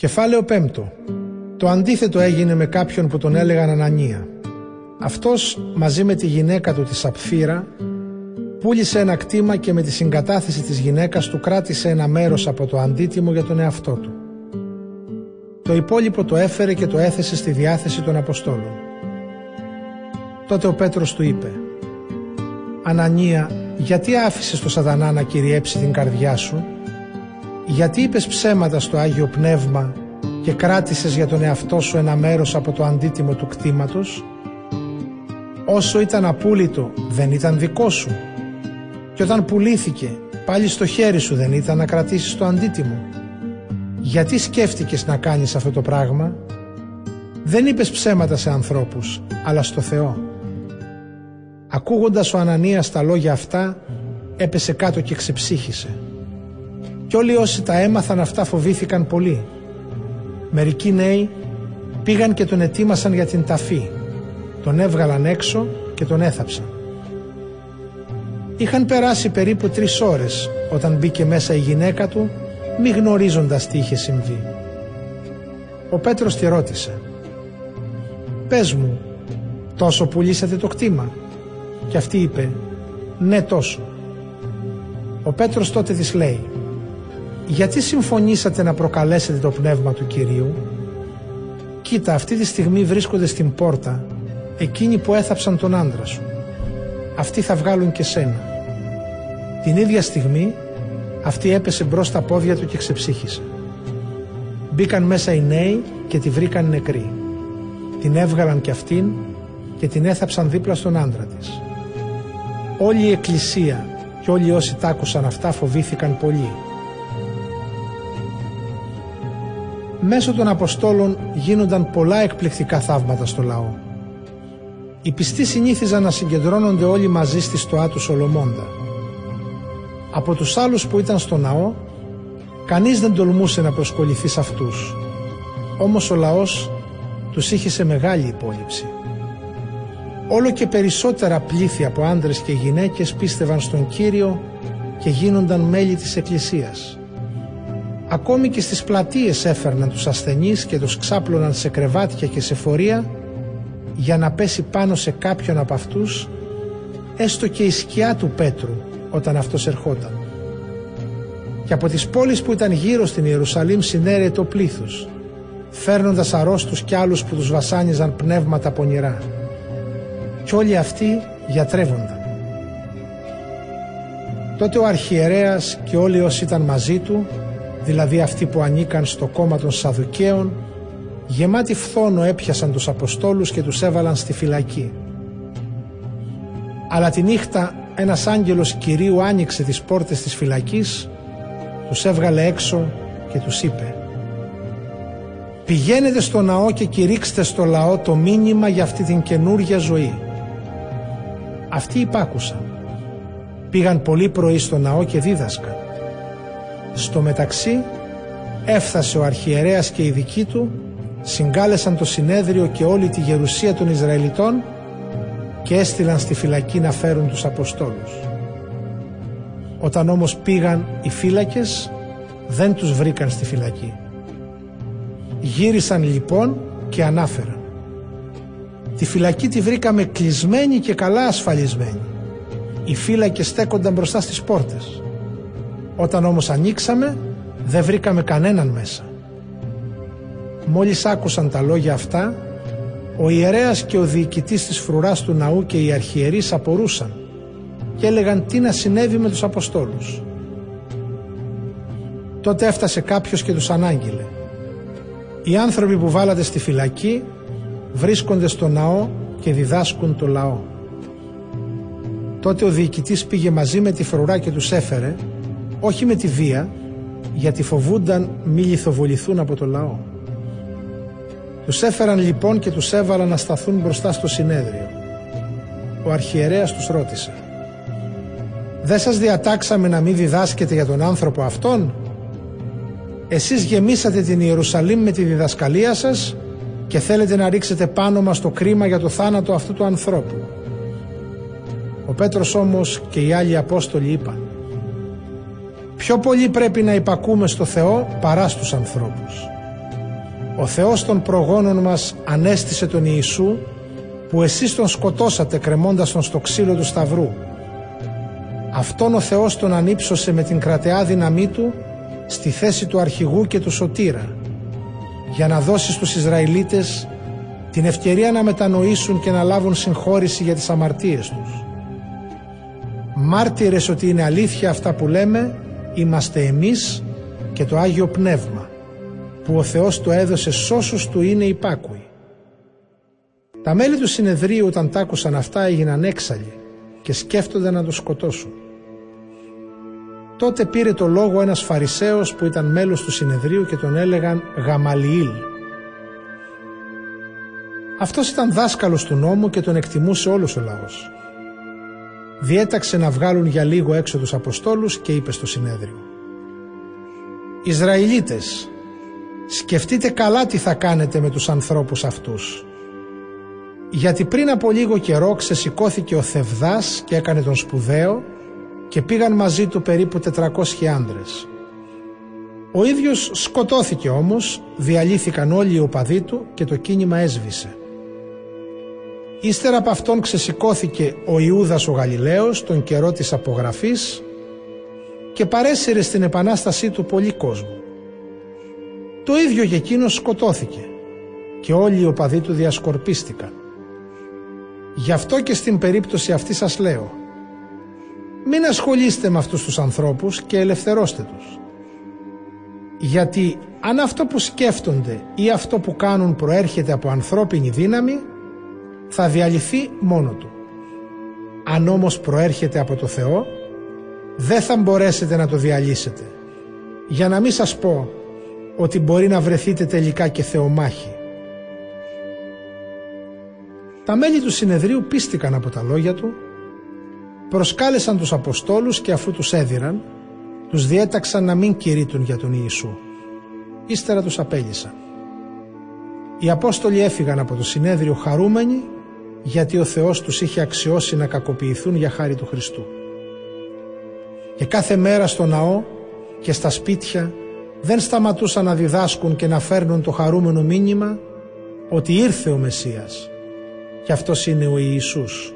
Κεφάλαιο 5. Το αντίθετο έγινε με κάποιον που τον έλεγαν Ανανία. Αυτός μαζί με τη γυναίκα του τη Σαπφύρα πούλησε ένα κτήμα και με τη συγκατάθεση της γυναίκας του κράτησε ένα μέρος από το αντίτιμο για τον εαυτό του. Το υπόλοιπο το έφερε και το έθεσε στη διάθεση των Αποστόλων. Τότε ο Πέτρος του είπε «Ανανία, γιατί άφησες το σατανά να κυριέψει την καρδιά σου; Γιατί είπες ψέματα στο Άγιο Πνεύμα και κράτησες για τον εαυτό σου ένα μέρος από το αντίτιμο του κτήματος; Όσο ήταν απούλητο δεν ήταν δικό σου. Και όταν πουλήθηκε πάλι στο χέρι σου δεν ήταν να κρατήσεις το αντίτιμο. Γιατί σκέφτηκες να κάνεις αυτό το πράγμα; Δεν είπες ψέματα σε ανθρώπους αλλά στο Θεό. Ακούγοντας ο Ανανίας τα λόγια αυτά έπεσε κάτω και ξεψύχησε κι όλοι όσοι τα έμαθαν αυτά φοβήθηκαν πολύ. Μερικοί νέοι πήγαν και τον ετοίμασαν για την ταφή. Τον έβγαλαν έξω και τον έθαψαν. Είχαν περάσει περίπου τρεις ώρες όταν μπήκε μέσα η γυναίκα του μη γνωρίζοντας τι είχε συμβεί. Ο Πέτρος τη ρώτησε «Πες μου, τόσο πουλήσατε το κτήμα» και αυτή είπε «Ναι τόσο». Ο Πέτρος τότε της λέει γιατί συμφωνήσατε να προκαλέσετε το πνεύμα του Κυρίου; Κοίτα, αυτή τη στιγμή βρίσκονται στην πόρτα εκείνοι που έθαψαν τον άντρα σου. Αυτοί θα βγάλουν και σένα. Την ίδια στιγμή αυτή έπεσε μπρος στα πόδια του και ξεψύχησε. Μπήκαν μέσα οι νέοι και τη βρήκαν νεκρή. Την έβγαλαν και αυτήν και την έθαψαν δίπλα στον άντρα της. Όλη η εκκλησία και όλοι όσοι τ' άκουσαν αυτά φοβήθηκαν πολύ Μέσω των Αποστόλων γίνονταν πολλά εκπληκτικά θαύματα στο λαό. Οι πιστοί συνήθιζαν να συγκεντρώνονται όλοι μαζί στη στοά του Σολομώντα. Από τους άλλους που ήταν στο ναό, κανείς δεν τολμούσε να προσκοληθεί σε αυτούς. Όμως ο λαός τους είχε σε μεγάλη υπόλοιψη. Όλο και περισσότερα πλήθη από άντρες και γυναίκες πίστευαν στον Κύριο και γίνονταν μέλη της Εκκλησίας. Ακόμη και στις πλατείες έφερναν τους ασθενείς και τους ξάπλωναν σε κρεβάτια και σε φορεία για να πέσει πάνω σε κάποιον από αυτούς έστω και η σκιά του Πέτρου όταν αυτός ερχόταν. Και από τις πόλεις που ήταν γύρω στην Ιερουσαλήμ συνέρεε το πλήθος φέρνοντας αρρώστους κι άλλους που τους βασάνιζαν πνεύματα πονηρά. Κι όλοι αυτοί γιατρεύονταν. Τότε ο αρχιερέας και όλοι όσοι ήταν μαζί του δηλαδή αυτοί που ανήκαν στο κόμμα των Σαδουκαίων, γεμάτοι φθόνο έπιασαν τους Αποστόλους και τους έβαλαν στη φυλακή. Αλλά τη νύχτα ένας άγγελος Κυρίου άνοιξε τις πόρτες της φυλακής, τους έβγαλε έξω και τους είπε «Πηγαίνετε στο ναό και κηρύξτε στο λαό το μήνυμα για αυτή την καινούργια ζωή». Αυτοί υπάκουσαν. Πήγαν πολύ πρωί στο ναό και δίδασκαν. Στο μεταξύ έφτασε ο αρχιερέας και οι δικοί του, συγκάλεσαν το συνέδριο και όλη τη γερουσία των Ισραηλιτών και έστειλαν στη φυλακή να φέρουν τους Αποστόλους. Όταν όμως πήγαν οι φύλακες δεν τους βρήκαν στη φυλακή. Γύρισαν λοιπόν και ανάφεραν. Τη φυλακή τη βρήκαμε κλεισμένη και καλά ασφαλισμένη. Οι φύλακες στέκονταν μπροστά στις πόρτες. Όταν όμως ανοίξαμε δεν βρήκαμε κανέναν μέσα. Μόλις άκουσαν τα λόγια αυτά, ο ιερέας και ο διοικητής της φρουράς του ναού και οι αρχιερείς απορούσαν και έλεγαν τι να συνέβη με τους Αποστόλους. Τότε έφτασε κάποιος και τους ανάγγειλε. Οι άνθρωποι που βάλατε στη φυλακή βρίσκονται στο ναό και διδάσκουν το λαό. Τότε ο διοικητής πήγε μαζί με τη φρουρά και τους έφερε όχι με τη βία, γιατί φοβούνταν μη λιθοβοληθούν από το λαό. Τους έφεραν λοιπόν και τους έβαλαν να σταθούν μπροστά στο συνέδριο. Ο αρχιερέας τους ρώτησε «Δεν σας διατάξαμε να μην διδάσκετε για τον άνθρωπο αυτόν» Εσείς γεμίσατε την Ιερουσαλήμ με τη διδασκαλία σας και θέλετε να ρίξετε πάνω μας το κρίμα για το θάνατο αυτού του ανθρώπου. Ο Πέτρος όμως και οι άλλοι Απόστολοι είπαν Πιο πολύ πρέπει να υπακούμε στο Θεό παρά στους ανθρώπους. Ο Θεός των προγόνων μας ανέστησε τον Ιησού που εσείς τον σκοτώσατε κρεμώντας τον στο ξύλο του Σταυρού. Αυτόν ο Θεός τον ανύψωσε με την κρατεά δύναμή του στη θέση του αρχηγού και του σωτήρα για να δώσει στους Ισραηλίτες την ευκαιρία να μετανοήσουν και να λάβουν συγχώρηση για τις αμαρτίες τους. Μάρτυρες ότι είναι αλήθεια αυτά που λέμε είμαστε εμείς και το Άγιο Πνεύμα που ο Θεός το έδωσε σ' όσους του είναι υπάκουοι. Τα μέλη του συνεδρίου όταν τ' άκουσαν αυτά έγιναν έξαλλοι και σκέφτονται να το σκοτώσουν. Τότε πήρε το λόγο ένας Φαρισαίος που ήταν μέλος του συνεδρίου και τον έλεγαν Γαμαλιήλ. Αυτός ήταν δάσκαλος του νόμου και τον εκτιμούσε όλος ο λαός. Διέταξε να βγάλουν για λίγο έξω τους Αποστόλους και είπε στο συνέδριο «Ισραηλίτες, σκεφτείτε καλά τι θα κάνετε με τους ανθρώπους αυτούς. Γιατί πριν από λίγο καιρό ξεσηκώθηκε ο Θευδάς και έκανε τον σπουδαίο και πήγαν μαζί του περίπου 400 άντρες. Ο ίδιος σκοτώθηκε όμως, διαλύθηκαν όλοι οι οπαδοί του και το κίνημα έσβησε. Ύστερα από αυτόν ξεσηκώθηκε ο Ιούδας ο Γαλιλαίος τον καιρό της απογραφής και παρέσυρε στην επανάστασή του πολύ κόσμο. Το ίδιο και εκείνος σκοτώθηκε και όλοι οι οπαδοί του διασκορπίστηκαν. Γι' αυτό και στην περίπτωση αυτή σας λέω μην ασχολείστε με αυτούς τους ανθρώπους και ελευθερώστε τους. Γιατί αν αυτό που σκέφτονται ή αυτό που κάνουν προέρχεται από ανθρώπινη δύναμη θα διαλυθεί μόνο του. Αν όμως προέρχεται από το Θεό δεν θα μπορέσετε να το διαλύσετε. Για να μην σας πω ότι μπορεί να βρεθείτε τελικά και θεομάχοι. Τα μέλη του συνεδρίου πίστηκαν από τα λόγια του, προσκάλεσαν τους Αποστόλους και αφού τους έδιραν, τους διέταξαν να μην κηρύττουν για τον Ιησού. Ύστερα τους απέλυσαν. Οι Απόστολοι έφυγαν από το συνέδριο χαρούμενοι γιατί ο Θεός τους είχε αξιώσει να κακοποιηθούν για χάρη του Χριστού. Και κάθε μέρα στο ναό και στα σπίτια δεν σταματούσαν να διδάσκουν και να φέρνουν το χαρούμενο μήνυμα ότι ήρθε ο Μεσσίας και αυτός είναι ο Ιησούς